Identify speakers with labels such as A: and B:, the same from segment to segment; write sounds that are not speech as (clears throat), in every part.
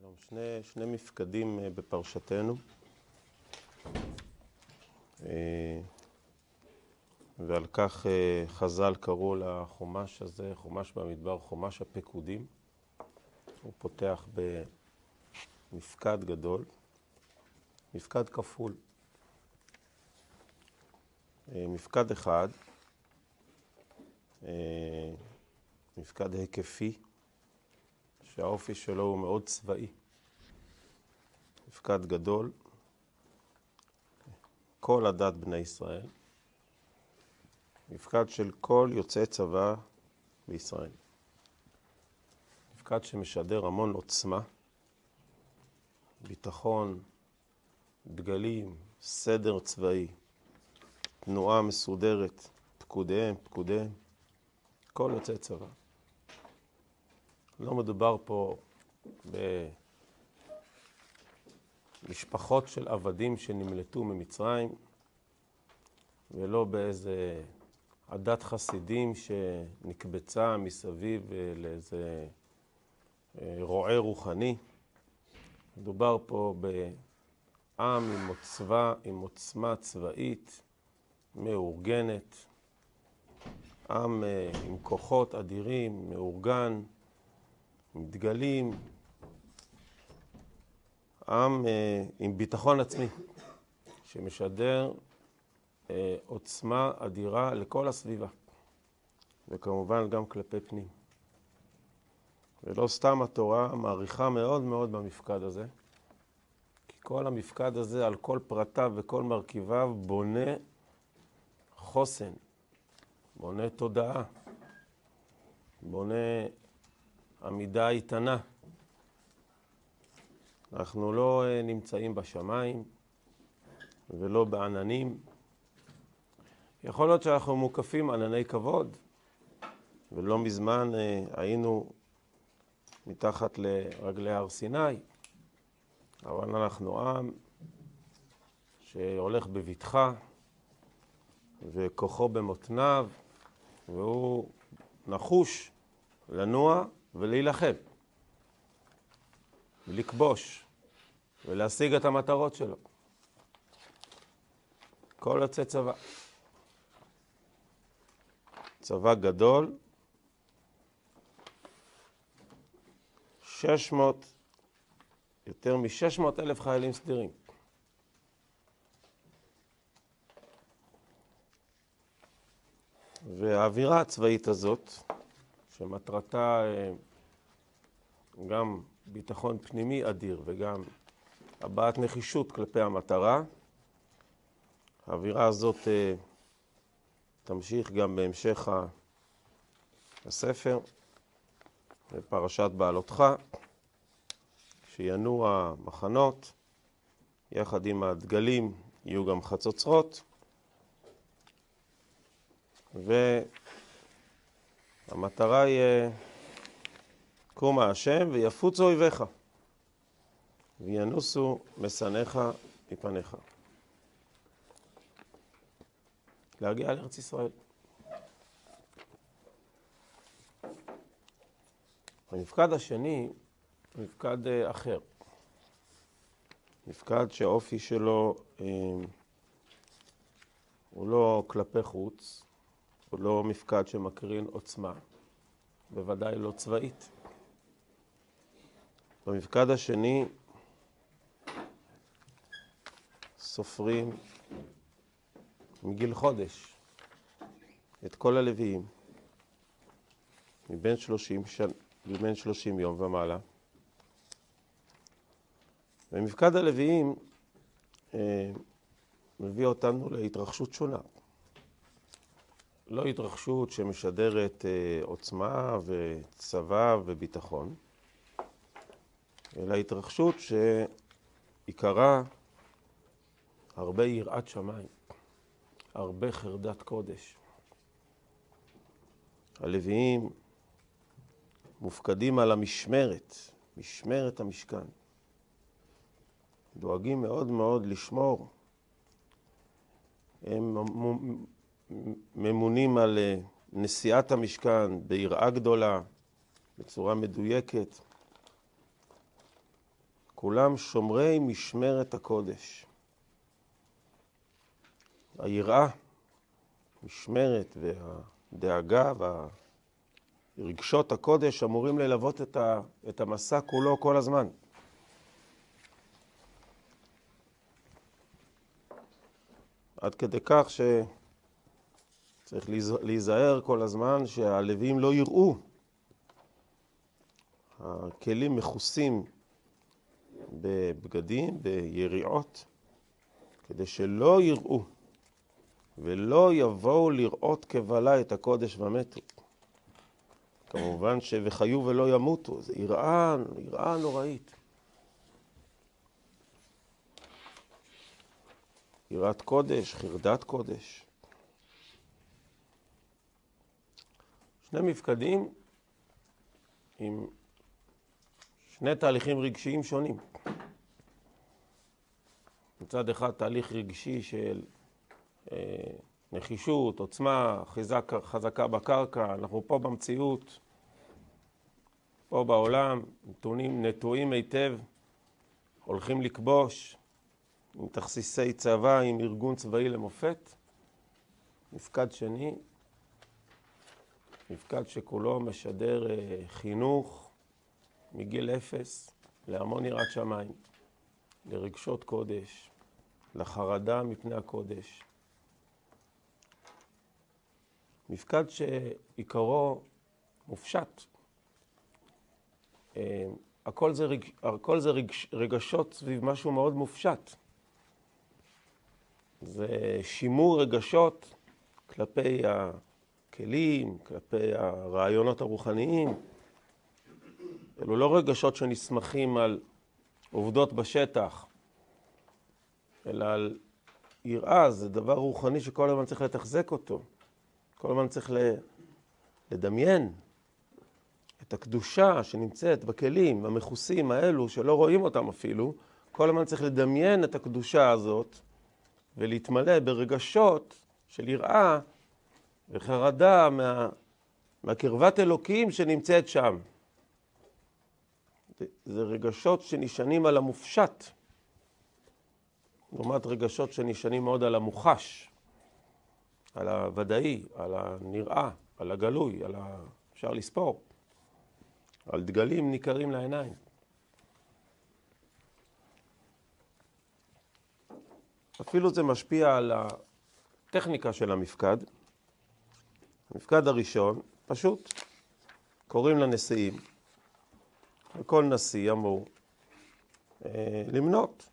A: שלום, שני, שני מפקדים אה, בפרשתנו. אה, ועל כך אה, חז"ל קראו לחומש הזה, חומש במדבר, חומש הפקודים. הוא פותח במפקד גדול, מפקד כפול. מפקד אחד, מפקד היקפי, שהאופי שלו הוא מאוד צבאי. מפקד גדול, כל עדת בני ישראל, מפקד של כל יוצאי צבא בישראל. מפקד שמשדר המון עוצמה, ביטחון, דגלים, סדר צבאי, תנועה מסודרת, פקודיהם, פקודיהם, כל יוצאי צבא. לא מדובר פה במשפחות של עבדים שנמלטו ממצרים, ולא באיזה עדת חסידים שנקבצה מסביב לאיזה אה, רועה רוחני. מדובר פה בעם עם עוצבה, עם עוצמה צבאית מאורגנת, עם אה, עם כוחות אדירים, מאורגן. עם דגלים, אה, עם ביטחון עצמי, שמשדר אה, עוצמה אדירה לכל הסביבה, וכמובן גם כלפי פנים. ולא סתם התורה מעריכה מאוד מאוד במפקד הזה, כי כל המפקד הזה על כל פרטיו וכל מרכיביו בונה חוסן, בונה תודעה, בונה עמידה איתנה. אנחנו לא אה, נמצאים בשמיים ולא בעננים. יכול להיות שאנחנו מוקפים ענני כבוד, ולא מזמן אה, היינו מתחת לרגלי הר סיני, אבל אנחנו עם שהולך בבטחה וכוחו במותניו, והוא נחוש לנוע ולהילחם, ולכבוש, ולהשיג את המטרות שלו. כל יוצא צבא. צבא גדול, 600, יותר מ-600 אלף חיילים סדירים. והאווירה הצבאית הזאת, שמטרתה אה, גם ביטחון פנימי אדיר וגם הבעת נחישות כלפי המטרה. האווירה הזאת אה, תמשיך גם בהמשך הספר, בפרשת בעלותך, שינוע המחנות, יחד עם הדגלים יהיו גם חצוצרות, והמטרה היא קום השם ויפוצו אויביך, וינוסו משנאיך מפניך. להגיע לארץ ישראל. המפקד השני הוא מפקד אה, אחר. מפקד שהאופי שלו אה, הוא לא כלפי חוץ, הוא לא מפקד שמקרין עוצמה, בוודאי לא צבאית. במפקד השני סופרים מגיל חודש את כל הלוויים מבין שלושים, שנ... מבין שלושים יום ומעלה. ומפקד הלוויים אה, מביא אותנו להתרחשות שונה. לא התרחשות שמשדרת אה, עוצמה וצבא וביטחון, אלא התרחשות שעיקרה הרבה יראת שמיים, הרבה חרדת קודש. הלוויים מופקדים על המשמרת, משמרת המשכן. דואגים מאוד מאוד לשמור. הם ממונים על אה, נשיאת המשכן ביראה גדולה, בצורה מדויקת. כולם שומרי משמרת הקודש. היראה, משמרת והדאגה והרגשות הקודש אמורים ללוות את, ה, את המסע כולו כל הזמן. עד כדי כך שצריך להיזהר כל הזמן שהלווים לא יראו. הכלים מכוסים בבגדים, ביריעות, כדי שלא יראו ולא יבואו לראות כבלה את הקודש ומתו. כמובן ש"וחיו ולא ימותו", זה יראה, יראה נוראית. יראת קודש, חרדת קודש. שני מפקדים עם שני תהליכים רגשיים שונים. מצד אחד תהליך רגשי של אה, נחישות, עוצמה, חזק, חזקה בקרקע, אנחנו פה במציאות, פה בעולם, נתונים נטועים היטב, הולכים לכבוש, עם תכסיסי צבא, עם ארגון צבאי למופת. מפקד שני, מפקד שכולו משדר אה, חינוך מגיל אפס להמון יראת שמיים, לרגשות קודש, לחרדה מפני הקודש. מפקד שעיקרו מופשט. אה, הכל זה, רג... הכל זה רג... רגשות סביב משהו מאוד מופשט. זה שימור רגשות כלפי הכלים, כלפי הרעיונות הרוחניים. אלו לא רגשות שנסמכים על עובדות בשטח, אלא על יראה, זה דבר רוחני שכל הזמן צריך לתחזק אותו. כל הזמן צריך לדמיין את הקדושה שנמצאת בכלים המכוסים האלו, שלא רואים אותם אפילו, כל הזמן צריך לדמיין את הקדושה הזאת ולהתמלא ברגשות של יראה וחרדה מה, מהקרבת אלוקים שנמצאת שם. זה רגשות שנשענים על המופשט, לעומת רגשות שנשענים מאוד על המוחש, על הוודאי, על הנראה, על הגלוי, על ה... אפשר לספור, על דגלים ניכרים לעיניים. אפילו זה משפיע על הטכניקה של המפקד. המפקד הראשון, פשוט, קוראים לנשיאים, וכל נשיא אמור אה, למנות.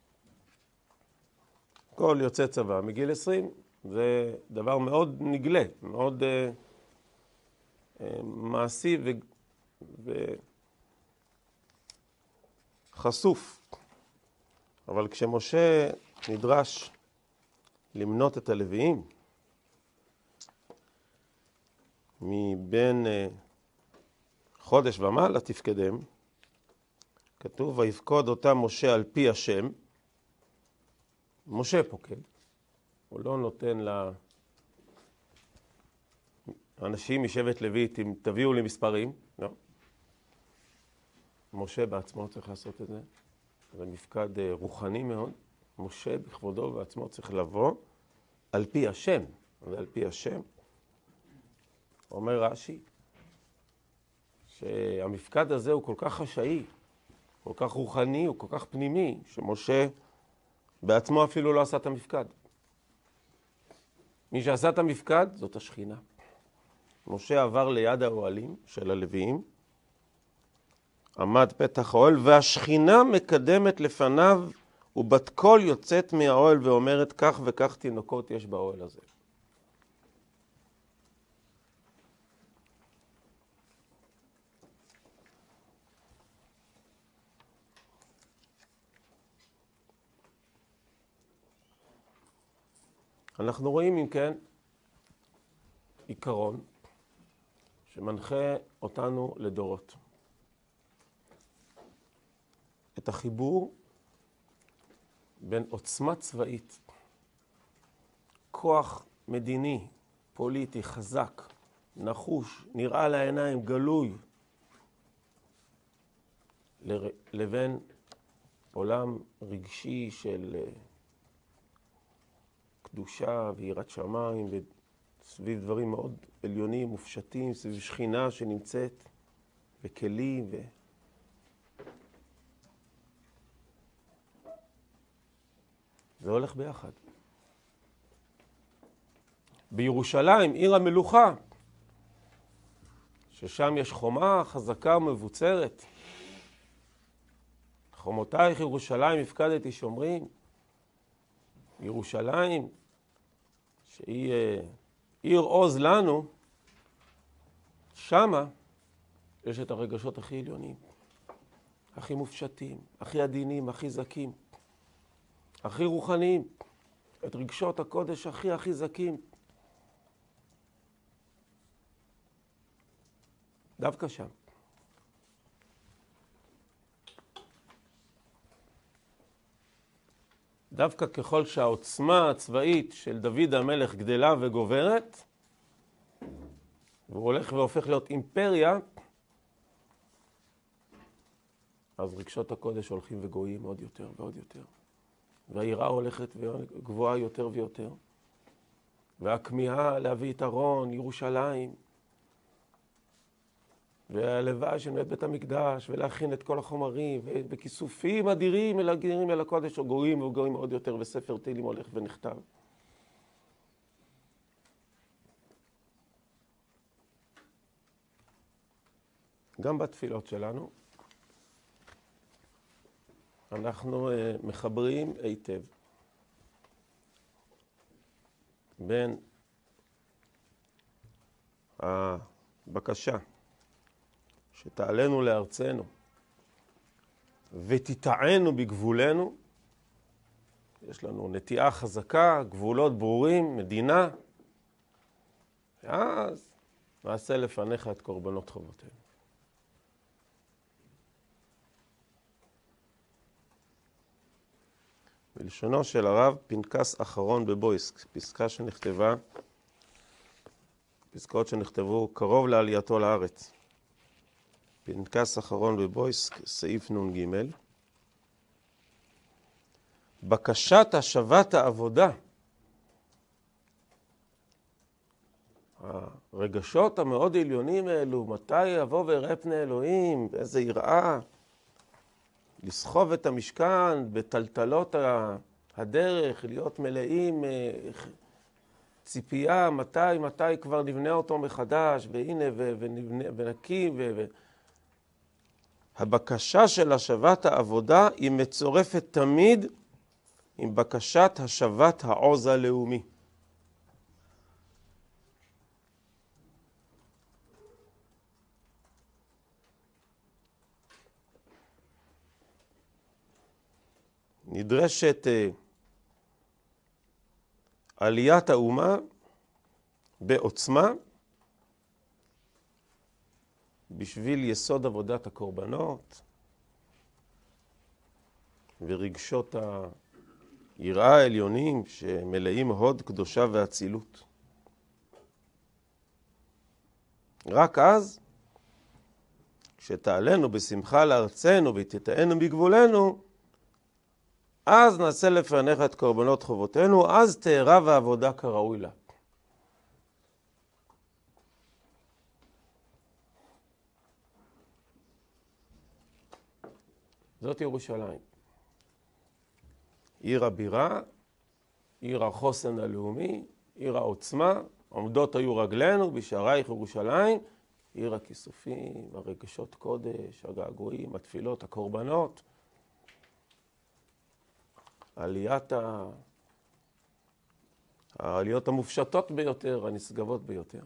A: כל יוצא צבא מגיל 20, זה דבר מאוד נגלה, מאוד אה, אה, מעשי ו, וחשוף. אבל כשמשה נדרש למנות את הלוויים מבין אה, חודש ומעלה תפקדם, כתוב ויפקוד אותם משה על פי השם, משה פוקד, הוא לא נותן לאנשים משבט לויט אם תביאו לי מספרים, לא. משה בעצמו צריך לעשות את זה, זה מפקד אה, רוחני מאוד. משה בכבודו ובעצמו צריך לבוא על פי השם, ועל פי השם. אומר רש"י, שהמפקד הזה הוא כל כך חשאי, כל כך רוחני, הוא כל כך פנימי, שמשה בעצמו אפילו לא עשה את המפקד. מי שעשה את המפקד זאת השכינה. משה עבר ליד האוהלים של הלוויים, עמד פתח האוהל, והשכינה מקדמת לפניו ובת קול יוצאת מהאוהל ואומרת, כך וכך תינוקות יש באוהל הזה. אנחנו רואים, אם כן, עיקרון שמנחה אותנו לדורות. את החיבור בין עוצמה צבאית, כוח מדיני, פוליטי, חזק, נחוש, נראה לעיניים, גלוי, לבין עולם רגשי של אה, קדושה ויראת שמיים וסביב דברים מאוד עליונים, מופשטים, סביב שכינה שנמצאת וכלים ו... זה הולך ביחד. בירושלים, עיר המלוכה, ששם יש חומה חזקה ומבוצרת. חומותייך ירושלים הפקדתי שומרים. ירושלים, שהיא אה, עיר עוז לנו, שמה יש את הרגשות הכי עליונים, הכי מופשטים, הכי עדינים, הכי זכים, הכי רוחניים, את רגשות הקודש הכי הכי זכים. דווקא שם. דווקא ככל שהעוצמה הצבאית של דוד המלך גדלה וגוברת, והוא הולך והופך להיות אימפריה, אז רגשות הקודש הולכים וגויים עוד יותר ועוד יותר. והיראה הולכת וגבוהה יותר ויותר. והכמיהה להביא את ארון, ירושלים, והלוואי של בית המקדש, ולהכין את כל החומרים, וכיסופים אדירים אל הגירים אל הקודש, או גויים וגויים עוד יותר, וספר תהילים הולך ונכתב. גם בתפילות שלנו אנחנו uh, מחברים היטב בין הבקשה שתעלנו לארצנו ותטענו בגבולנו, יש לנו נטיעה חזקה, גבולות ברורים, מדינה, ואז נעשה לפניך את קורבנות חובותינו. בלשונו של הרב פנקס אחרון בבויסק, פסקה שנכתבה, פסקאות שנכתבו קרוב לעלייתו לארץ. פנקס אחרון בבויסק, סעיף נ"ג. בקשת השבת העבודה. הרגשות המאוד עליונים האלו, מתי יבוא ויראה פני אלוהים, באיזה יראה, לסחוב את המשכן בטלטלות הדרך, להיות מלאים אה, ציפייה, מתי, מתי כבר נבנה אותו מחדש, והנה, ונקים, ו... הבקשה של השבת העבודה היא מצורפת תמיד עם בקשת השבת העוז הלאומי. נדרשת uh, עליית האומה בעוצמה בשביל יסוד עבודת הקורבנות ורגשות היראה העליונים שמלאים הוד קדושה ואצילות. רק אז, כשתעלנו בשמחה לארצנו ותתאנו בגבולנו, אז נעשה לפניך את קורבנות חובותינו, אז תארב העבודה כראוי לה. זאת ירושלים. עיר הבירה, עיר החוסן הלאומי, עיר העוצמה, עומדות היו רגלינו בשערייך ירושלים, עיר הכיסופים, הרגשות קודש, הגעגועים, התפילות, הקורבנות, עליית ה... העליות המופשטות ביותר, הנשגבות ביותר.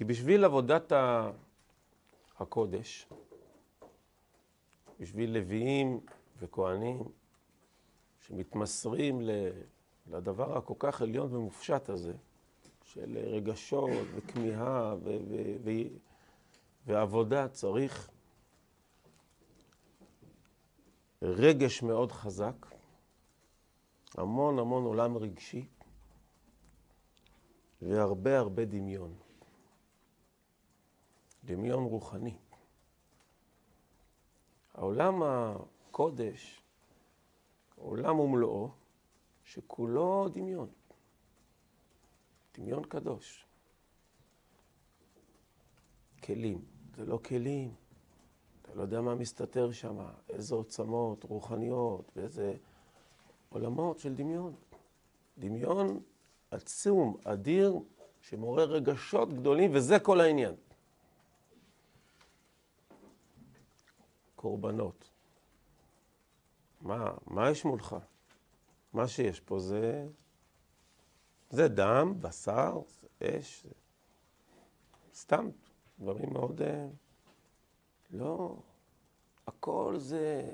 A: כי בשביל עבודת הקודש, בשביל לוויים וכהנים שמתמסרים לדבר הכל כך עליון ומופשט הזה, של רגשות וכמיהה ו- ו- ו- ועבודה, צריך רגש מאוד חזק, המון המון עולם רגשי, והרבה הרבה דמיון. דמיון רוחני. העולם הקודש, עולם ומלואו, שכולו דמיון. דמיון קדוש. כלים. זה לא כלים. אתה לא יודע מה מסתתר שם, איזה עוצמות רוחניות ואיזה עולמות של דמיון. דמיון עצום, אדיר, שמעורר רגשות גדולים, וזה כל העניין. קורבנות. מה, מה יש מולך? מה שיש פה זה, זה דם, בשר, זה אש, זה סתם דברים מאוד... אה, לא, הכל זה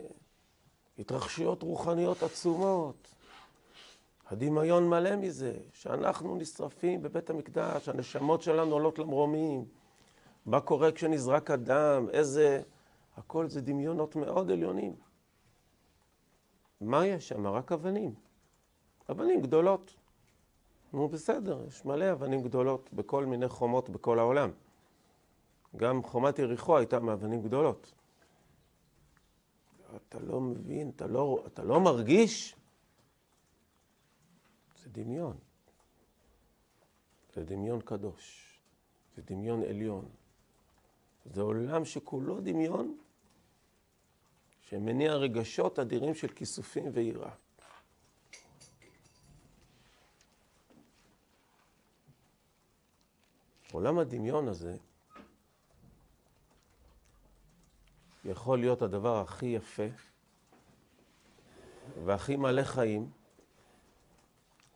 A: התרחשויות רוחניות עצומות. הדמיון מלא מזה, שאנחנו נשרפים בבית המקדש, הנשמות שלנו עולות למרומים. מה קורה כשנזרק הדם, איזה... הכל זה דמיונות מאוד עליונים. מה יש שם? רק אבנים. אבנים גדולות. נו, בסדר, יש מלא אבנים גדולות בכל מיני חומות בכל העולם. גם חומת יריחו הייתה מאבנים גדולות. אתה לא מבין, אתה לא, אתה לא מרגיש? זה דמיון. זה דמיון קדוש. זה דמיון עליון. זה עולם שכולו דמיון, שמניע רגשות אדירים של כיסופים ויראה. עולם הדמיון הזה יכול להיות הדבר הכי יפה והכי מלא חיים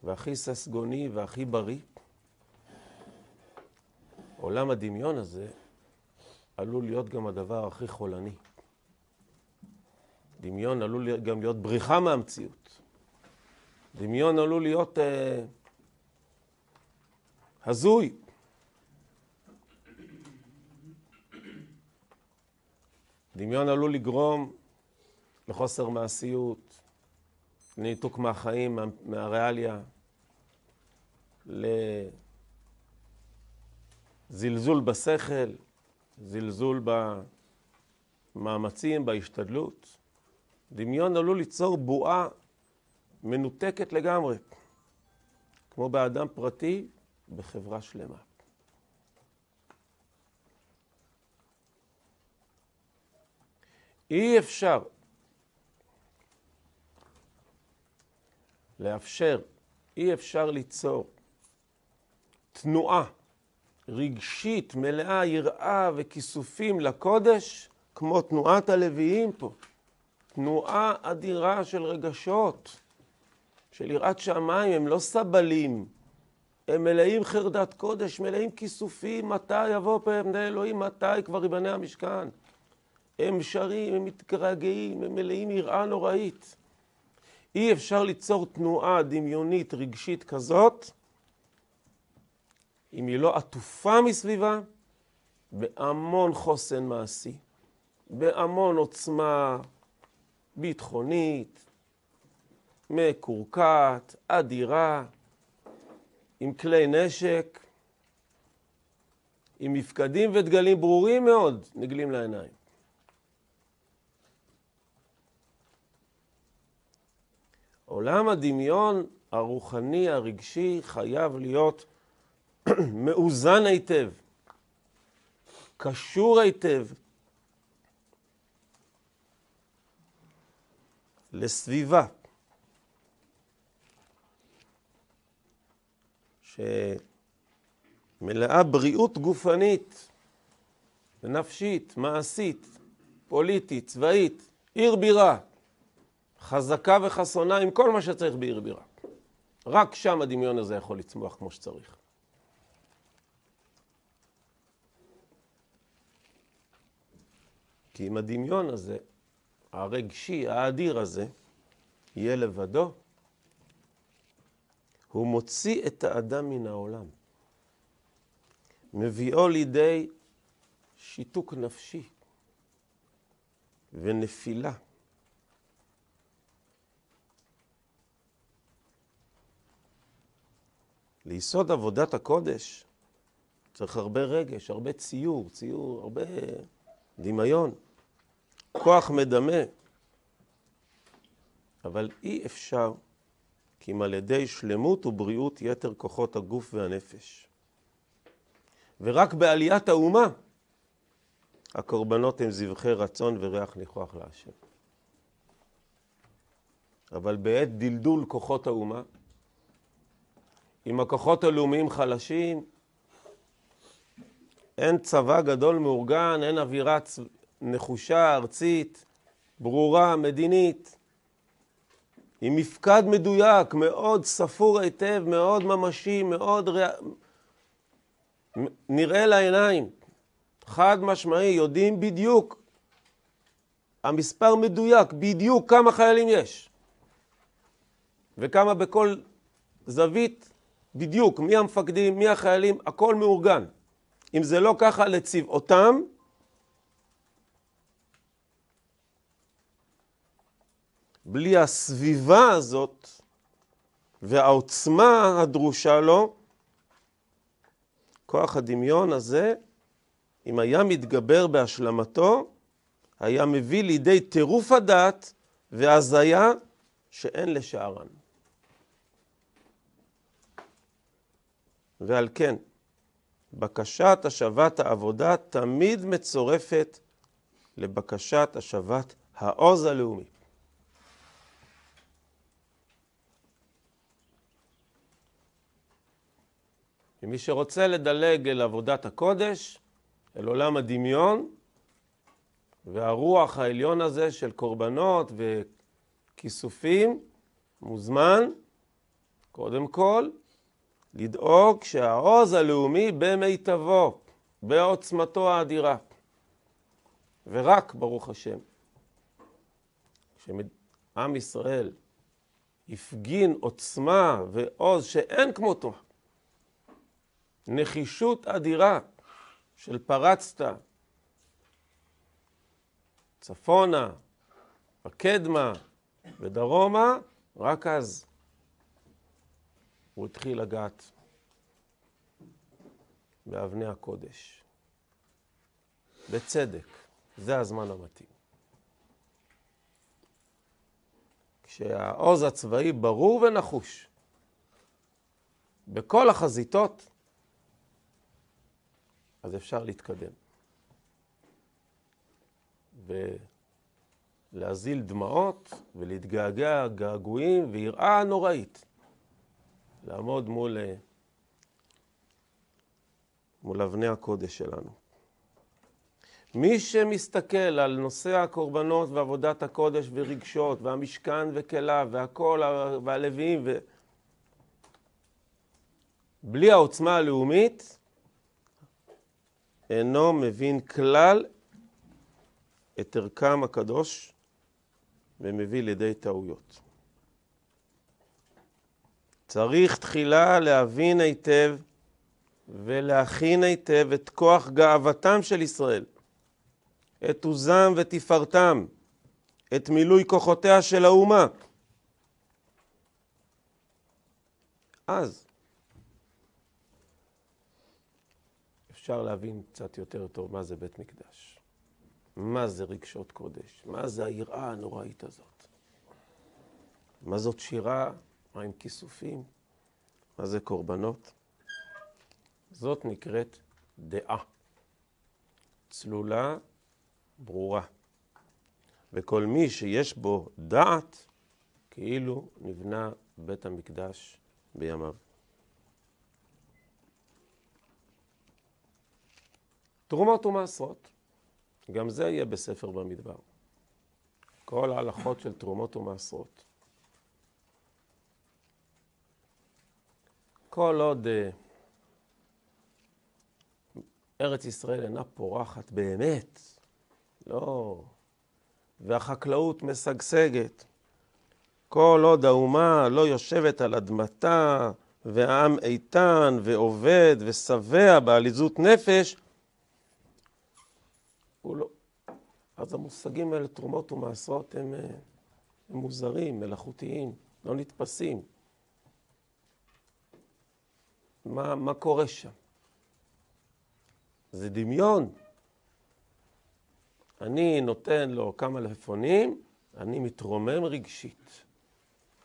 A: והכי ססגוני והכי בריא. עולם הדמיון הזה עלול להיות גם הדבר הכי חולני. דמיון עלול גם להיות בריחה מהמציאות. דמיון עלול להיות אה, הזוי. דמיון עלול לגרום לחוסר מעשיות, לניתוק מהחיים, מה, מהריאליה, לזלזול בשכל, זלזול במאמצים, בהשתדלות. דמיון עלול ליצור בועה מנותקת לגמרי, כמו באדם פרטי בחברה שלמה. אי אפשר לאפשר, אי אפשר ליצור תנועה רגשית מלאה יראה וכיסופים לקודש כמו תנועת הלוויים פה. תנועה אדירה של רגשות, של יראת שמיים, הם לא סבלים, הם מלאים חרדת קודש, מלאים כיסופים, מתי יבוא פני אלוהים, מתי כבר ייבנה המשכן. הם שרים, הם מתגעגעים, הם מלאים יראה נוראית. אי אפשר ליצור תנועה דמיונית רגשית כזאת אם היא לא עטופה מסביבה בהמון חוסן מעשי, בהמון עוצמה ביטחונית, מקורקעת, אדירה, עם כלי נשק, עם מפקדים ודגלים ברורים מאוד נגלים לעיניים. עולם הדמיון הרוחני, הרגשי, חייב להיות (clears throat) מאוזן היטב, קשור היטב לסביבה שמלאה בריאות גופנית ונפשית, מעשית, פוליטית, צבאית, עיר בירה. חזקה וחסונה עם כל מה שצריך בעיר בירה. רק שם הדמיון הזה יכול לצמוח כמו שצריך. כי אם הדמיון הזה, הרגשי, האדיר הזה, יהיה לבדו, הוא מוציא את האדם מן העולם. מביאו לידי שיתוק נפשי ונפילה. ליסוד עבודת הקודש צריך הרבה רגש, הרבה ציור, ציור, הרבה דמיון, כוח מדמה. אבל אי אפשר כי אם על ידי שלמות ובריאות יתר כוחות הגוף והנפש. ורק בעליית האומה הקורבנות הם זבחי רצון וריח ניחוח להשם. אבל בעת דלדול כוחות האומה, אם הכוחות הלאומיים חלשים, אין צבא גדול מאורגן, אין אווירה נחושה, ארצית, ברורה, מדינית, עם מפקד מדויק, מאוד ספור היטב, מאוד ממשי, מאוד ר... נראה לעיניים, חד משמעי, יודעים בדיוק, המספר מדויק, בדיוק כמה חיילים יש, וכמה בכל זווית, בדיוק, מי המפקדים, מי החיילים, הכל מאורגן. אם זה לא ככה לצבעותם, בלי הסביבה הזאת והעוצמה הדרושה לו, כוח הדמיון הזה, אם היה מתגבר בהשלמתו, היה מביא לידי טירוף הדעת והזיה שאין לשערן. ועל כן, בקשת השבת העבודה תמיד מצורפת לבקשת השבת העוז הלאומי. ומי שרוצה לדלג אל עבודת הקודש, אל עולם הדמיון, והרוח העליון הזה של קורבנות וכיסופים, מוזמן, קודם כל, לדאוג שהעוז הלאומי במיטבו, בעוצמתו האדירה. ורק, ברוך השם, כשעם ישראל הפגין עוצמה ועוז שאין כמותו, נחישות אדירה של פרצת צפונה, בקדמה ודרומה, רק אז הוא התחיל לגעת באבני הקודש. בצדק, זה הזמן המתאים. כשהעוז הצבאי ברור ונחוש בכל החזיתות, אז אפשר להתקדם. ולהזיל דמעות ולהתגעגע געגועים ויראה נוראית. לעמוד מול, מול אבני הקודש שלנו. מי שמסתכל על נושא הקורבנות ועבודת הקודש ורגשות והמשכן וכליו והכל והלוויים ו... בלי העוצמה הלאומית, אינו מבין כלל את ערכם הקדוש ומביא לידי טעויות. צריך תחילה להבין היטב ולהכין היטב את כוח גאוותם של ישראל, את עוזם ותפארתם, את מילוי כוחותיה של האומה. אז אפשר להבין קצת יותר טוב מה זה בית מקדש, מה זה רגשות קודש, מה זה היראה הנוראית הזאת, מה זאת שירה, מה עם כיסופים, מה זה קורבנות. זאת נקראת דעה, צלולה, ברורה. וכל מי שיש בו דעת, כאילו נבנה בית המקדש בימיו. תרומות ומעשרות, גם זה יהיה בספר במדבר. כל ההלכות של תרומות ומעשרות. כל עוד uh, ארץ ישראל אינה פורחת באמת, לא, והחקלאות משגשגת, כל עוד האומה לא יושבת על אדמתה, והעם איתן ועובד ושבע בעליזות נפש, הוא לא... אז המושגים האלה, תרומות ומעשרות, הם, אה, הם מוזרים, מלאכותיים, לא נתפסים. מה, מה קורה שם. זה דמיון. אני נותן לו כמה לפונים, אני מתרומם רגשית.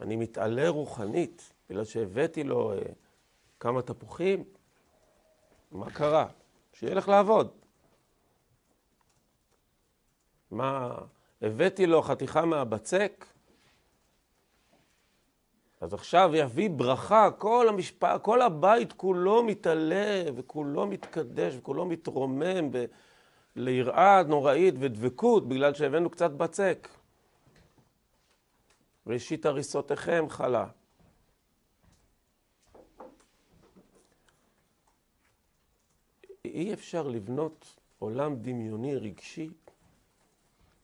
A: אני מתעלה רוחנית, בגלל שהבאתי לו אה, כמה תפוחים. מה קרה? שילך לעבוד. מה, הבאתי לו חתיכה מהבצק, אז עכשיו יביא ברכה, כל המשפט, כל הבית כולו מתעלה וכולו מתקדש וכולו מתרומם ב... ליראה נוראית ודבקות בגלל שהבאנו קצת בצק. ראשית הריסותיכם חלה. אי אפשר לבנות עולם דמיוני רגשי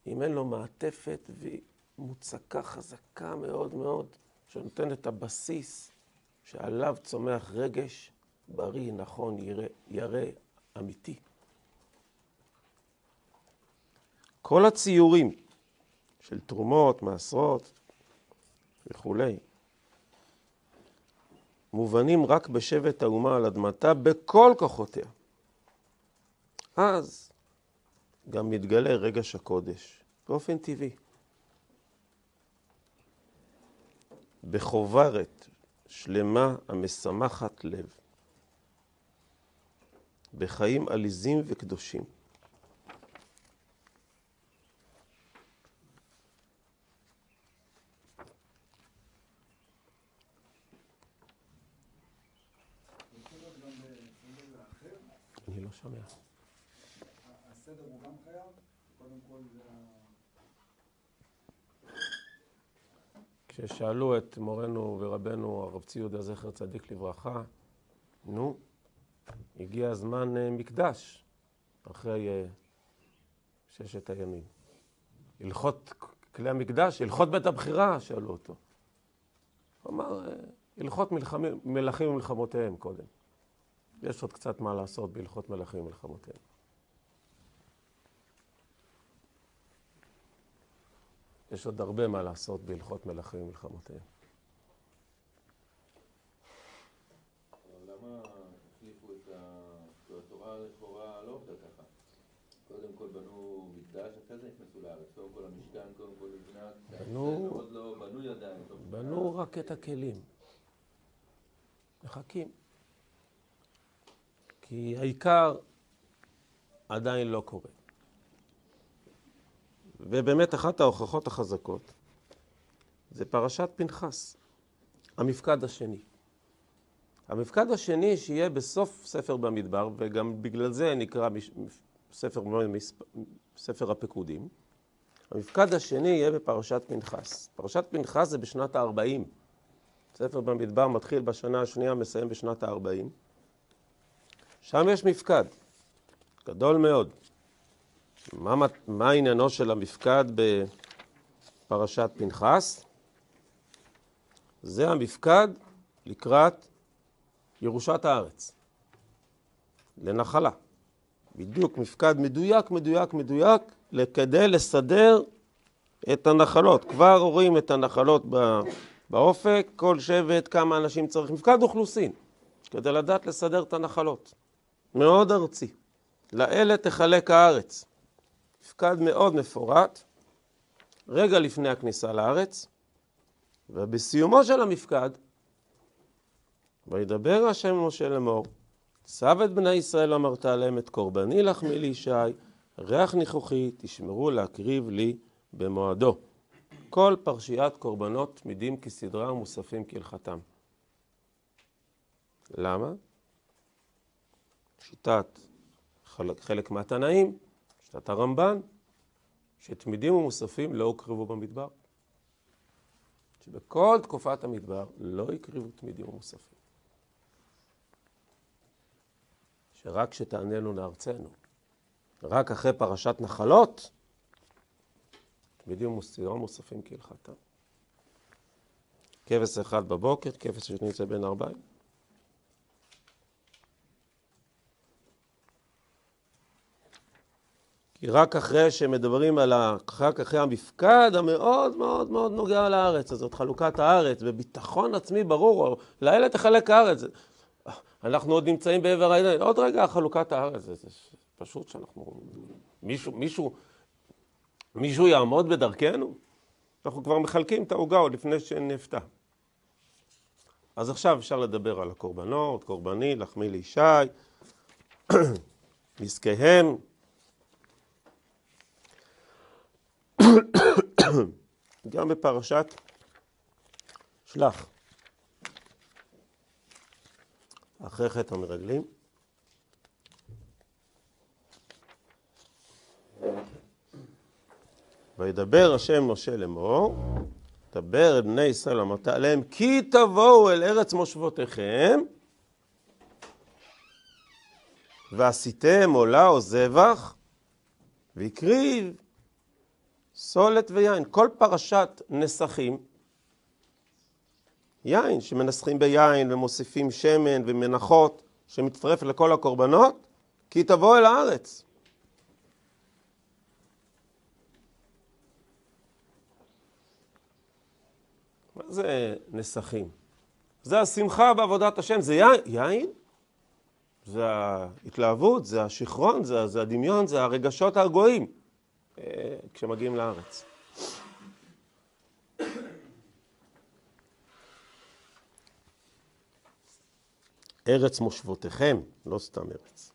A: אם אין לו מעטפת והיא מוצקה חזקה מאוד מאוד, שנותנת את הבסיס שעליו צומח רגש בריא, נכון, ירא, ירא אמיתי. כל הציורים של תרומות, מעשרות וכולי, מובנים רק בשבט האומה על אדמתה בכל כוחותיה. אז גם מתגלה רגש הקודש באופן טבעי. בחוברת שלמה המשמחת לב, בחיים עליזים וקדושים. אני לא שומע.
B: הסדר הוא גם חייב? קודם כל זה ה...
A: כששאלו את מורנו ורבנו הרב צבי יהודה זכר צדיק לברכה, נו, הגיע הזמן אה, מקדש אחרי אה, ששת הימים. הלכות כלי המקדש, הלכות בית הבחירה, שאלו אותו. הוא אמר, אה, הלכות מלחמים, מלכים ומלחמותיהם קודם. יש עוד קצת מה לעשות בהלכות מלכים ומלחמותיהם. יש עוד הרבה מה לעשות בהלכות מלכים ומלחמותיהם.
C: לא. קודם כל בנו מקדש, אחרי זה נכנסו לארץ. קודם כל המשכן, קודם כל נבנה,
A: בנו-
C: עוד לא בנוי עדיין. לא
A: בנו רק את הכלים. מחכים. כי העיקר עדיין לא קורה. ובאמת אחת ההוכחות החזקות זה פרשת פנחס, המפקד השני. המפקד השני שיהיה בסוף ספר במדבר, וגם בגלל זה נקרא ספר, ספר הפקודים, המפקד השני יהיה בפרשת פנחס. פרשת פנחס זה בשנת ה-40. ספר במדבר מתחיל בשנה השנייה, מסיים בשנת ה-40. שם יש מפקד, גדול מאוד. מה, מה עניינו של המפקד בפרשת פנחס? זה המפקד לקראת ירושת הארץ, לנחלה. בדיוק מפקד מדויק, מדויק, מדויק, כדי לסדר את הנחלות. כבר רואים את הנחלות באופק, כל שבט, כמה אנשים צריך. מפקד אוכלוסין, כדי לדעת לסדר את הנחלות. מאוד ארצי. לאלה תחלק הארץ. מפקד מאוד מפורט, רגע לפני הכניסה לארץ, ובסיומו של המפקד, וידבר השם משה לאמור, צב את בני ישראל אמרת עליהם את קורבני לחמי לישי, ריח ניחוחי תשמרו להקריב לי במועדו. כל פרשיית קורבנות תמידים כסדרה ומוספים כהלכתם. למה? שיטת חלק, חלק מהתנאים, שיטת הרמב"ן, שתמידים ומוספים לא הוקרבו במדבר. שבכל תקופת המדבר לא הקריבו תמידים ומוספים. שרק כשתעננו לארצנו, רק אחרי פרשת נחלות, תמידים ומוספים מוספים כהלכתם. כבש אחד בבוקר, כבש שני יוצא בין ארבעים. כי רק אחרי שמדברים על ה... רק אחרי המפקד המאוד מאוד מאוד נוגע לארץ הזאת, חלוקת הארץ, בביטחון עצמי ברור, לאלה תחלק הארץ. אנחנו עוד נמצאים בעבר העניין, עוד רגע חלוקת הארץ, זה, זה פשוט שאנחנו, מישהו, מישהו, מישהו יעמוד בדרכנו? אנחנו כבר מחלקים את העוגה עוד לפני שנפתע. אז עכשיו אפשר לדבר על הקורבנות, קורבני, לחמי לישי, (clears throat) נזקיהם. גם בפרשת שלח, אחרי חטא המרגלים. וידבר השם משה לאמור, דבר אל בני ישראל אמרת עליהם, כי תבואו אל ארץ מושבותיכם, ועשיתם עולה או זבח, והקריב סולת ויין. כל פרשת נסכים, יין שמנסחים ביין ומוסיפים שמן ומנחות שמצטרף לכל הקורבנות, כי תבוא אל הארץ. מה זה נסכים? זה השמחה בעבודת השם, זה יין, יין? זה ההתלהבות, זה השיכרון, זה, זה הדמיון, זה הרגשות הגויים כשמגיעים לארץ. ארץ מושבותיכם, לא סתם ארץ.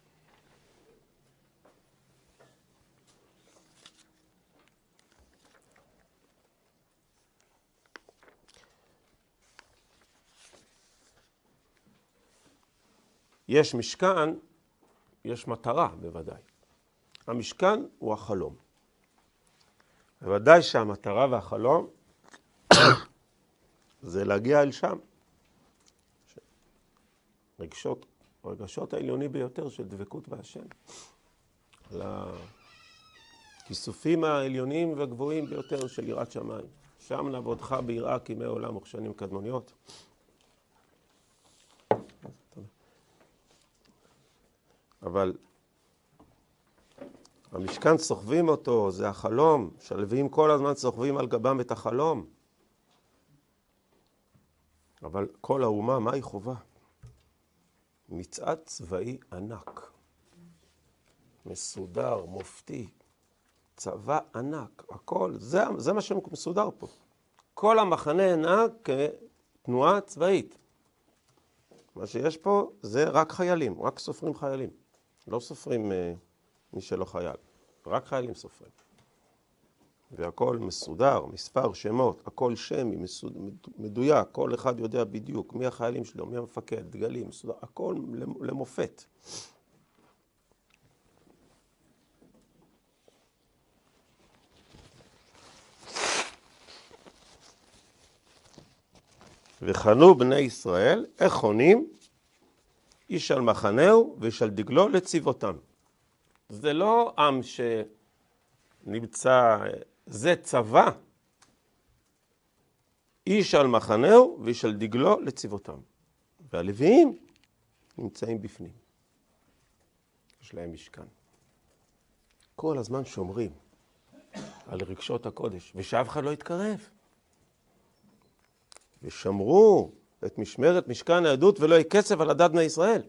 A: יש משכן, יש מטרה בוודאי. המשכן הוא החלום. בוודאי שהמטרה והחלום (coughs) זה להגיע אל שם. רגשות, הרגשות העליוני ביותר של דבקות בהשם. לכיסופים העליונים והגבוהים ביותר של יראת שמיים. שם נעבודך ביראה כימי עולם וכשנים קדמוניות. אבל המשכן סוחבים אותו, זה החלום, שהלוויים כל הזמן סוחבים על גבם את החלום. אבל כל האומה, מה היא חובה? מצעד צבאי ענק, מסודר, מופתי, צבא ענק, הכל, זה, זה מה שמסודר פה. כל המחנה נהג כתנועה צבאית. מה שיש פה זה רק חיילים, רק סופרים חיילים. לא סופרים uh, מי שלא חייל, רק חיילים סופרים. והכל מסודר, מספר שמות, הכל שמי, מסוד, מדויק, כל אחד יודע בדיוק מי החיילים שלו, מי המפקד, דגלים, מסודר, הכל למופת. וחנו בני ישראל, איך חונים? איש על מחנהו ואיש על דגלו לצבאותם. זה לא עם שנמצא, זה צבא. איש על מחנהו ואיש על דגלו לצבאותם. והלוויים נמצאים בפנים. יש להם משכן. כל הזמן שומרים על רגשות הקודש, ושאף אחד לא יתקרב. ושמרו את משמרת משכן היהדות ולא יהיה קצב על הדת בני ישראל.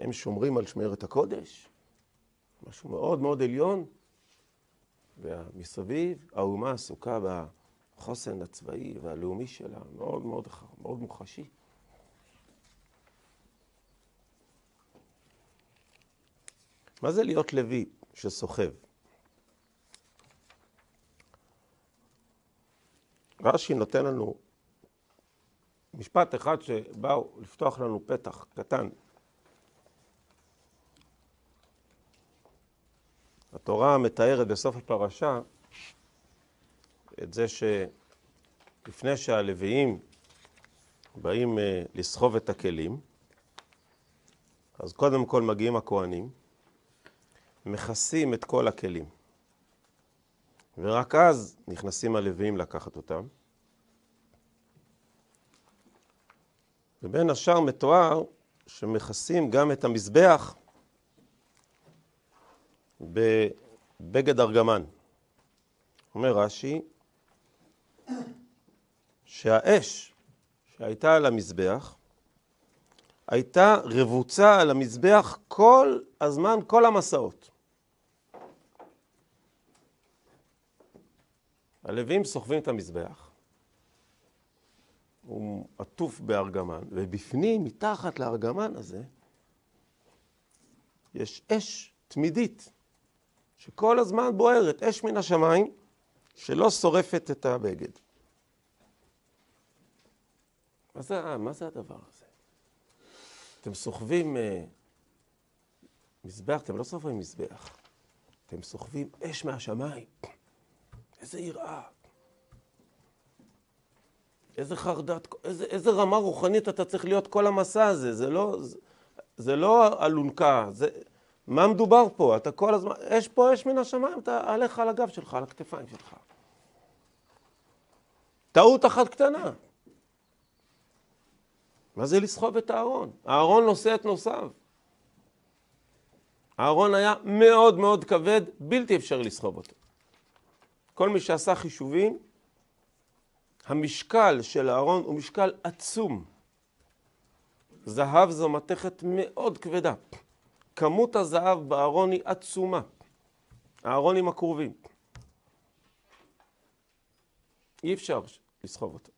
A: הם שומרים על שמרת הקודש, משהו מאוד מאוד עליון, ומסביב האומה עסוקה בחוסן הצבאי והלאומי שלה, מאוד מאוד, מאוד מוחשי. מה זה להיות לוי שסוחב? רש"י נותן לנו משפט אחד שבאו לפתוח לנו פתח קטן. התורה מתארת בסוף הפרשה את זה שלפני שהלוויים באים אה, לסחוב את הכלים, אז קודם כל מגיעים הכוהנים, מכסים את כל הכלים. ורק אז נכנסים הלוויים לקחת אותם. ובין השאר מתואר שמכסים גם את המזבח בבגד ארגמן. אומר רש"י שהאש שהייתה על המזבח, הייתה רבוצה על המזבח כל הזמן, כל המסעות. הלווים סוחבים את המזבח, הוא עטוף בארגמן, ובפנים, מתחת לארגמן הזה, יש אש תמידית, שכל הזמן בוערת, אש מן השמיים, שלא שורפת את הבגד. מה זה, מה זה הדבר הזה? אתם סוחבים אה, מזבח, אתם לא סוחבים מזבח, אתם סוחבים אש מהשמיים. איזה יראה. איזה חרדת, איזה, איזה רמה רוחנית אתה צריך להיות כל המסע הזה. זה לא, זה, זה לא אלונקה, זה... מה מדובר פה? אתה כל הזמן, יש פה אש מן השמיים, אתה עליך על הגב שלך, על הכתפיים שלך. טעות אחת קטנה. מה זה לסחוב את הארון? הארון נושא את נוסעיו. הארון היה מאוד מאוד כבד, בלתי אפשרי לסחוב אותו. כל מי שעשה חישובים, המשקל של הארון הוא משקל עצום. זהב זו מתכת מאוד כבדה. כמות הזהב בארון היא עצומה. הארון עם הכרובים. אי אפשר לסחוב אותו.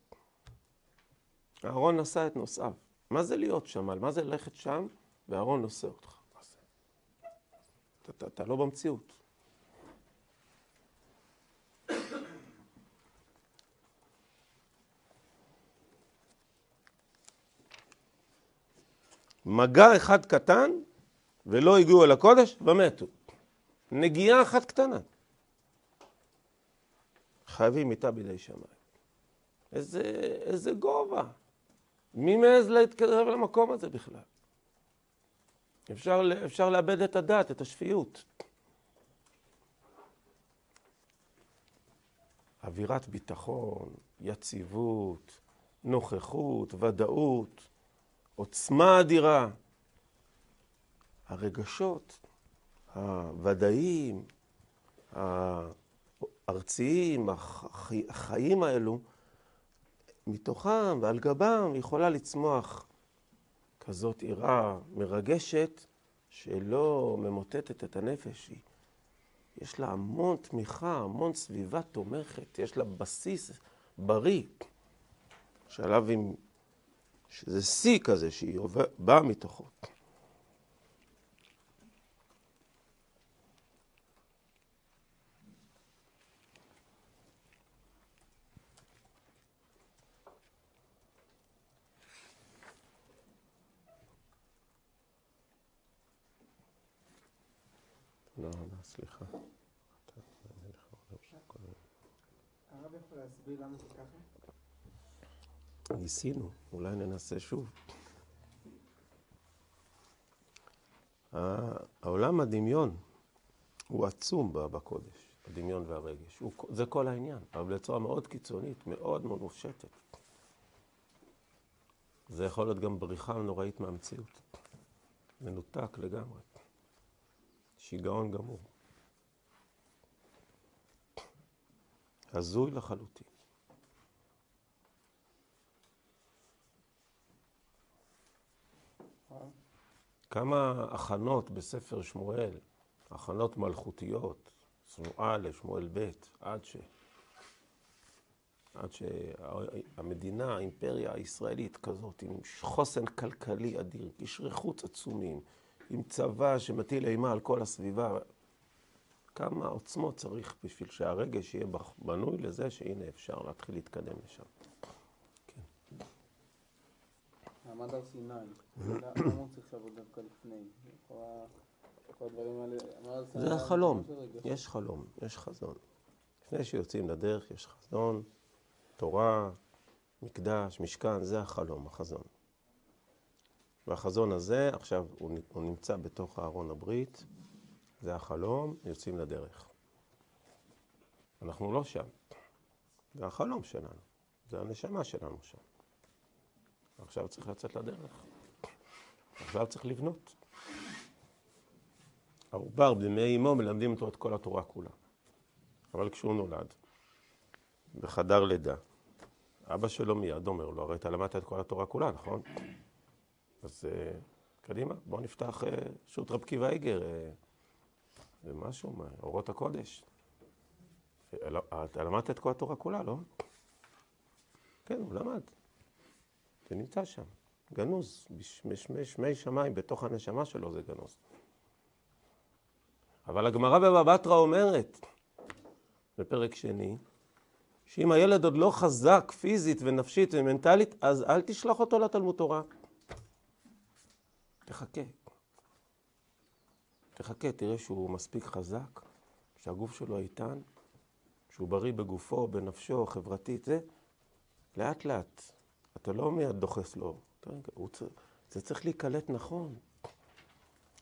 A: הארון נשא את נושאיו. מה זה להיות שם? מה זה ללכת שם והארון נושא אותך? אתה, אתה, אתה לא במציאות. מגע אחד קטן ולא הגיעו אל הקודש ומתו. נגיעה אחת קטנה. חייבים מיטה בידי שמיים. איזה, איזה גובה. מי מעז להתקרב למקום הזה בכלל? אפשר, אפשר לאבד את הדת, את השפיות. אווירת ביטחון, יציבות, נוכחות, ודאות, עוצמה אדירה. הרגשות הוודאיים, הארציים, החיים האלו, מתוכם ועל גבם יכולה לצמוח כזאת יראה מרגשת שלא ממוטטת את הנפש. היא, יש לה המון תמיכה, המון סביבה תומכת, יש לה בסיס בריא, שעליו היא, שזה שיא כזה שהיא באה מתוכו. לא, לא, סליחה.
B: הרב יכול להסביר למה זה ככה?
A: ניסינו, אולי ננסה שוב. העולם הדמיון הוא עצום בקודש, הדמיון והרגש. הוא, זה כל העניין, אבל בצורה מאוד קיצונית, מאוד מאוד מופשטת. זה יכול להיות גם בריחה נוראית מהמציאות. מנותק לגמרי. שיגעון גמור. הזוי לחלוטין. כמה הכנות בספר שמואל, הכנות מלכותיות, שמואל שמואל ב', עד ש... עד שהמדינה, האימפריה הישראלית כזאת, עם חוסן כלכלי אדיר, קשרי חוץ עצומים, עם צבא שמטיל אימה על כל הסביבה, כמה עוצמות צריך בשביל שהרגש יהיה בנוי לזה שהנה אפשר להתחיל להתקדם לשם. כן.
D: מעמד הר סיני, למה הוא צריך לעבוד דווקא לפני?
A: זה החלום, יש חלום, יש חזון. לפני שיוצאים לדרך יש חזון, תורה, מקדש, משכן, זה החלום, החזון. והחזון הזה, עכשיו הוא, הוא נמצא בתוך ארון הברית, זה החלום, יוצאים לדרך. אנחנו לא שם. זה החלום שלנו, זה הנשמה שלנו שם. עכשיו צריך לצאת לדרך. עכשיו צריך לבנות. העובר בימי אמו מלמדים אותו את כל התורה כולה. אבל כשהוא נולד, בחדר לידה, אבא שלו מיד אומר לו, הרי אתה למדת את כל התורה כולה, נכון? אז אה, קדימה, בוא נפתח אה, שו"ת רב קיבא איגר, אה, זה משהו, מה, אורות הקודש. לא, אתה למדת את כל התורה כולה, לא? כן, הוא למד. זה נמצא שם, גנוז, בשמי שמיים, בתוך הנשמה שלו זה גנוז. אבל הגמרא בבא בתרא אומרת, בפרק שני, שאם הילד עוד לא חזק פיזית ונפשית ומנטלית, אז אל תשלח אותו לתלמוד תורה. תחכה. תחכה, תראה שהוא מספיק חזק, שהגוף שלו איתן, שהוא בריא בגופו, בנפשו, חברתית, זה לאט לאט. אתה לא מיד דוחס לו. זה צריך להיקלט נכון.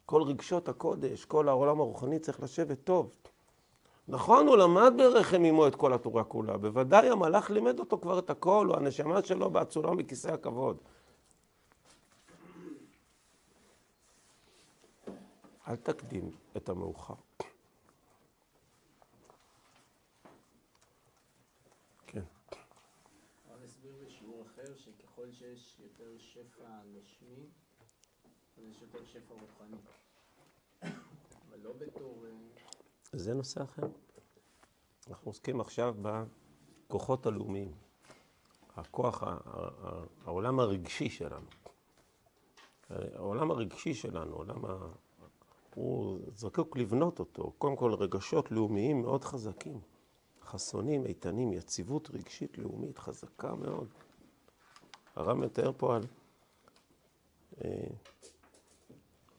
A: כל רגשות הקודש, כל העולם הרוחני צריך לשבת טוב. נכון, הוא למד ברחם אמו את כל התורה כולה. בוודאי המלאך לימד אותו כבר את הכל, או הנשמה שלו באצולה מכיסא הכבוד. אל תקדים את המאוחר. כן.
D: הרב הסביר בשיעור אחר שככל שיש יותר שפע גשמי, אז יש יותר שפע רוחני. אבל לא בתור... אה,
A: זה נושא אחר. אנחנו עוסקים עכשיו בכוחות הלאומיים. הכוח, העולם הרגשי שלנו. העולם הרגשי שלנו, עולם. הוא זקוק לבנות אותו. קודם כל רגשות לאומיים מאוד חזקים. חסונים, איתנים, יציבות רגשית לאומית חזקה מאוד. הרב מתאר פה על אה,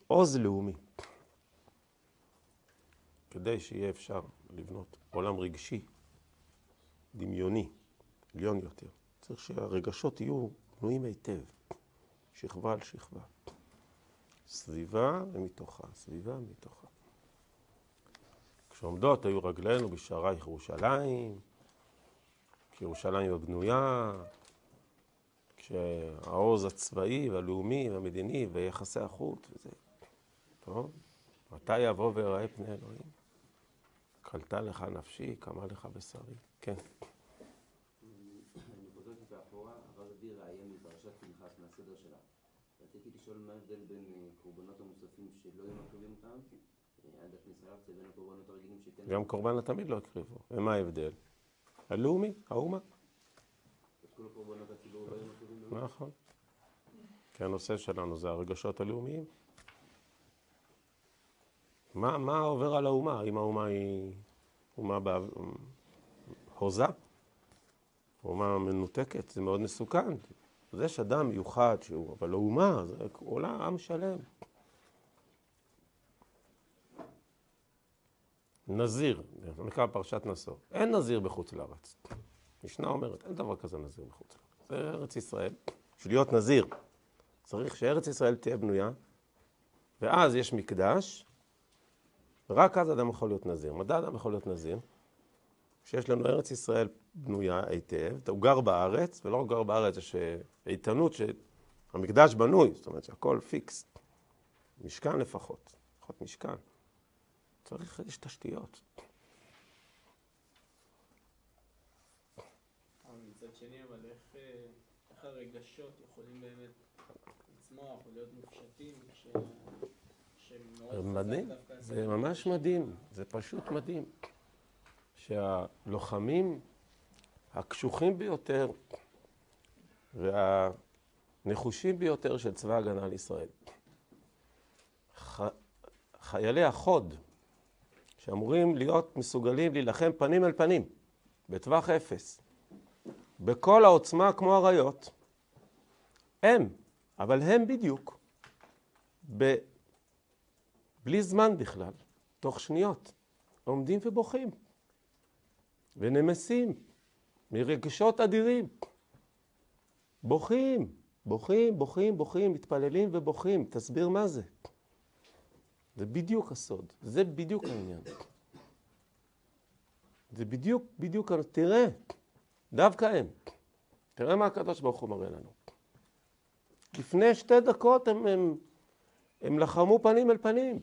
A: עוז לאומי. כדי שיהיה אפשר לבנות עולם רגשי, דמיוני, עליון יותר, צריך שהרגשות יהיו בנויים היטב, שכבה על שכבה. סביבה ומתוכה, סביבה ומתוכה. כשעומדות היו רגלינו בשערייך ירושלים, כשירושלים הבנויה, כשהעוז הצבאי והלאומי והמדיני ויחסי החוץ וזה. טוב, מתי יבוא ויראה פני אלוהים? קלטה לך נפשי, קמה לך בשרי. כן.
E: אני חוזר קצת אחורה, הרב אביר ראיין מפרשת פנחס מהסדר שלה. רציתי לשאול מה ההבדל בין אה, קורבנות המוספים שלא היו מקריבים אותם אה, עד הכניסה לארץ לבין הקורבנות הרגילים שכן...
A: גם קורבן התמיד לא הקריבו. ומה ההבדל? הלאומי, האומה.
E: את כל הקורבנות הציבור לא היו מקריבים?
A: נכון. כי הנושא שלנו זה הרגשות הלאומיים. מה, מה עובר על האומה? האם האומה היא אומה באב... הוזה? אומה מנותקת? זה מאוד מסוכן. אז יש אדם מיוחד שהוא, אבל האומה, זה עולה עם שלם. נזיר, זה נקרא פרשת נשוא. אין נזיר בחוץ לארץ. משנה אומרת, אין דבר כזה נזיר בחוץ לארץ. זה ארץ ישראל. בשביל להיות נזיר, צריך שארץ ישראל תהיה בנויה, ואז יש מקדש, רק אז אדם יכול להיות נזיר. מתי אדם יכול להיות נזיר? כשיש לנו ארץ ישראל בנויה היטב, הוא גר בארץ, ולא רק גר בארץ, יש איתנות שהמקדש בנוי, זאת אומרת שהכל פיקס. משכן לפחות, לפחות משכן. צריך, יש תשתיות.
D: מצד שני, אבל איך, אה, איך הרגשות יכולים באמת לצמוח ולהיות מופשטים כש...
A: מדהים, זה ממש מדהים, זה פשוט מדהים. שהלוחמים הקשוחים ביותר והנחושים ביותר של צבא ההגנה לישראל, ח... חיילי החוד, שאמורים להיות מסוגלים להילחם פנים אל פנים, בטווח אפס, בכל העוצמה כמו אריות, הם, אבל הם בדיוק, ב... בלי זמן בכלל, תוך שניות, עומדים ובוכים, ונמסים, מרגשות אדירים. בוכים, בוכים, בוכים, בוכים, מתפללים ובוכים. תסביר מה זה. זה בדיוק הסוד, זה בדיוק העניין. זה בדיוק, בדיוק, תראה, דווקא הם. תראה מה הקדוש ברוך הוא מראה לנו. לפני שתי דקות הם, הם הם לחמו פנים אל פנים.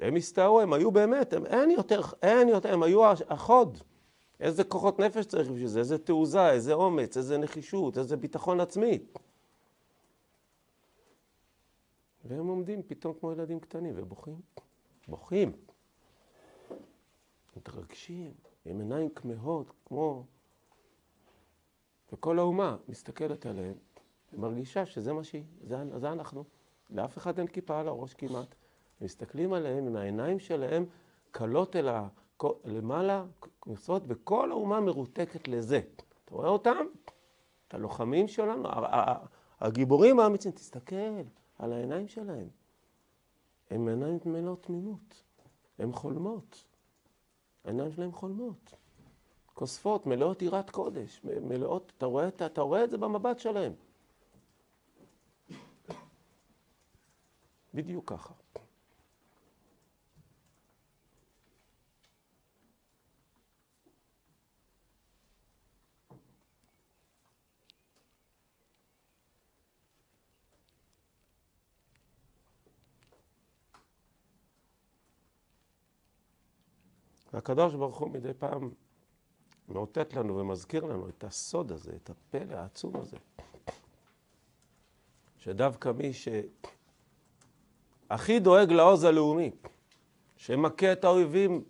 A: הם הסתערו, הם היו באמת, הם, אין יותר, אין יותר, הם היו החוד. איזה כוחות נפש צריך בשביל זה, איזה תעוזה, איזה אומץ, איזה נחישות, איזה ביטחון עצמי. והם עומדים פתאום כמו ילדים קטנים ובוכים. בוכים. מתרגשים, עם עיניים כמהות, כמו... וכל האומה מסתכלת עליהם ומרגישה שזה מה שהיא, זה, זה אנחנו. לאף אחד אין כיפה על הראש כמעט. מסתכלים עליהם עם העיניים שלהם קלות אל ה... למעלה, כנסות, וכל האומה מרותקת לזה. אתה רואה אותם? את הלוחמים שלנו, הגיבורים האמיצים, תסתכל על העיניים שלהם. הם עיניים מלאות תמימות, הן חולמות. העיניים שלהם חולמות. כוספות, מלאות יראת קודש, מלאות, אתה רואה, אתה, אתה רואה את זה במבט שלהם. בדיוק ככה. והקדוש ברוך הוא מדי פעם מאותת לנו ומזכיר לנו את הסוד הזה, את הפלא העצום הזה. שדווקא מי שהכי דואג לעוז הלאומי, שמכה את האויבים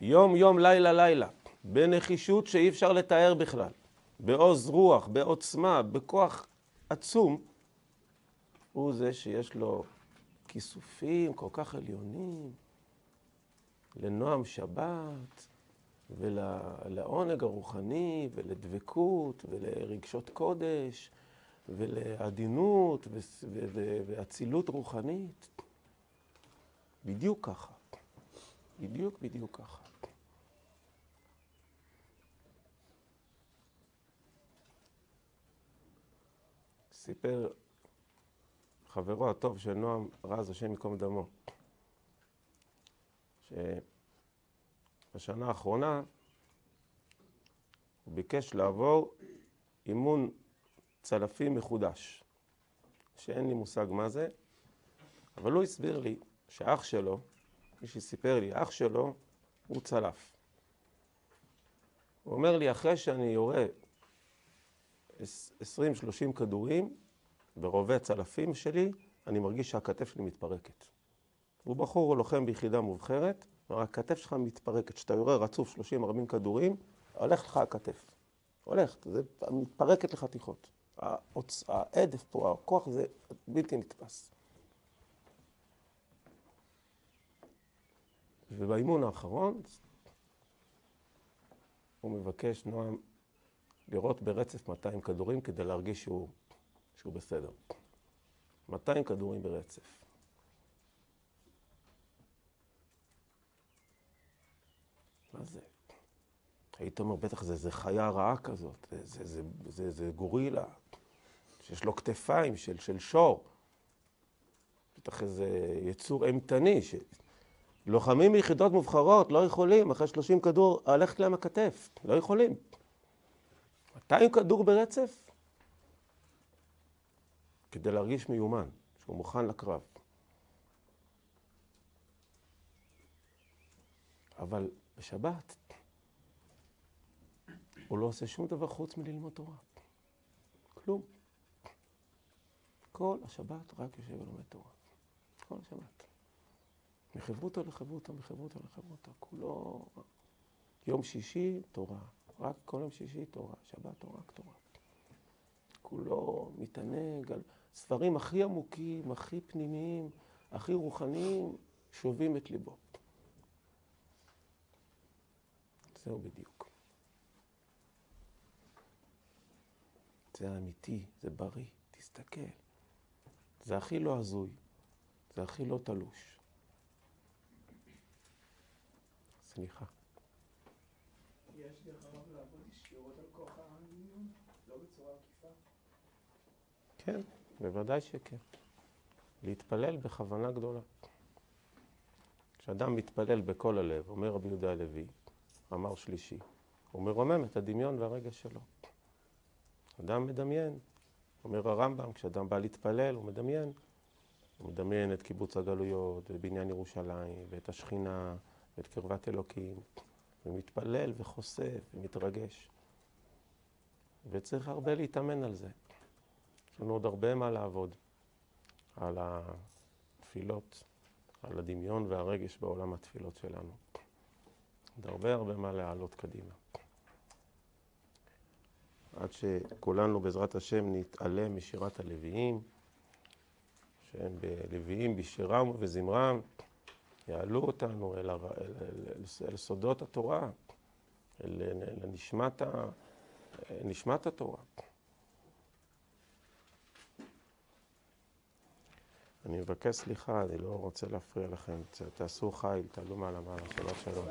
A: יום יום, לילה לילה, בנחישות שאי אפשר לתאר בכלל, בעוז רוח, בעוצמה, בכוח עצום, הוא זה שיש לו כיסופים כל כך עליונים, לנועם שבת ולעונג הרוחני ולדבקות ולרגשות קודש ולעדינות ואצילות רוחנית. בדיוק ככה. בדיוק בדיוק ככה. סיפר חברו הטוב של נועם רז, השם ייקום דמו, שבשנה האחרונה הוא ביקש לעבור אימון צלפים מחודש, שאין לי מושג מה זה, אבל הוא הסביר לי שאח שלו, מי שסיפר לי, אח שלו הוא צלף. הוא אומר לי, אחרי שאני יורה 20-30 כדורים ברובי צלפים שלי, אני מרגיש שהכתף שלי מתפרקת. הוא בחור, לוחם ביחידה מובחרת, הכתף שלך מתפרקת. כשאתה יורה רצוף 30-40 כדורים, הולך לך הכתף. הולך, זה מתפרקת לחתיכות. העדף פה, הכוח זה בלתי נתפס. ובאימון האחרון הוא מבקש, נועם, לראות ברצף 200 כדורים כדי להרגיש שהוא, שהוא בסדר. 200 כדורים ברצף. מה זה? היית אומר, בטח זה, זה חיה רעה כזאת, זה, זה, זה, זה, זה גורילה, שיש לו כתפיים של, של שור. בטח איזה יצור אימתני, שלוחמים מיחידות מובחרות לא יכולים, אחרי 30 כדור, ללכת להם הכתף, לא יכולים. 200 כדור ברצף? כדי להרגיש מיומן, שהוא מוכן לקרב. אבל בשבת הוא לא עושה שום דבר חוץ מללמוד תורה. כלום. כל השבת רק יושב ולומד תורה. כל השבת. מחברותא לחברותא, מחברותא לחברותא. כולו יום שישי, תורה. רק כל יום שישי, תורה. שבת, רק תורה. כולו מתענג על ספרים הכי עמוקים, הכי פנימיים, הכי רוחניים, שובים את ליבו. זהו בדיוק. זה אמיתי, זה בריא, תסתכל. זה הכי לא הזוי, זה הכי לא תלוש. סליחה.
D: יש דרך אגב לעבוד ישירות על כוח העניין, לא בצורה עקיפה?
A: כן, בוודאי שכן. להתפלל בכוונה גדולה. כשאדם מתפלל בכל הלב, אומר רבי יהודה הלוי, מאמר שלישי, הוא מרומם את הדמיון והרגש שלו. אדם מדמיין, אומר הרמב"ם, כשאדם בא להתפלל, הוא מדמיין. הוא מדמיין את קיבוץ הגלויות, ובניין ירושלים, ואת השכינה, ואת קרבת אלוקים. ומתפלל וחושף ומתרגש. וצריך הרבה להתאמן על זה. יש לנו עוד הרבה מה לעבוד על התפילות, על הדמיון והרגש בעולם התפילות שלנו. עוד הרבה הרבה מה להעלות קדימה. עד שכולנו בעזרת השם נתעלם משירת הלוויים, שהם בלוויים בשירם ובזמרם, יעלו אותנו אל, הר... אל, אל, אל סודות התורה, אל, אל נשמת, ה... נשמת התורה. אני מבקש סליחה, אני לא רוצה להפריע לכם. תעשו חיל, תעלו מעלה מעלה, שבת שלום.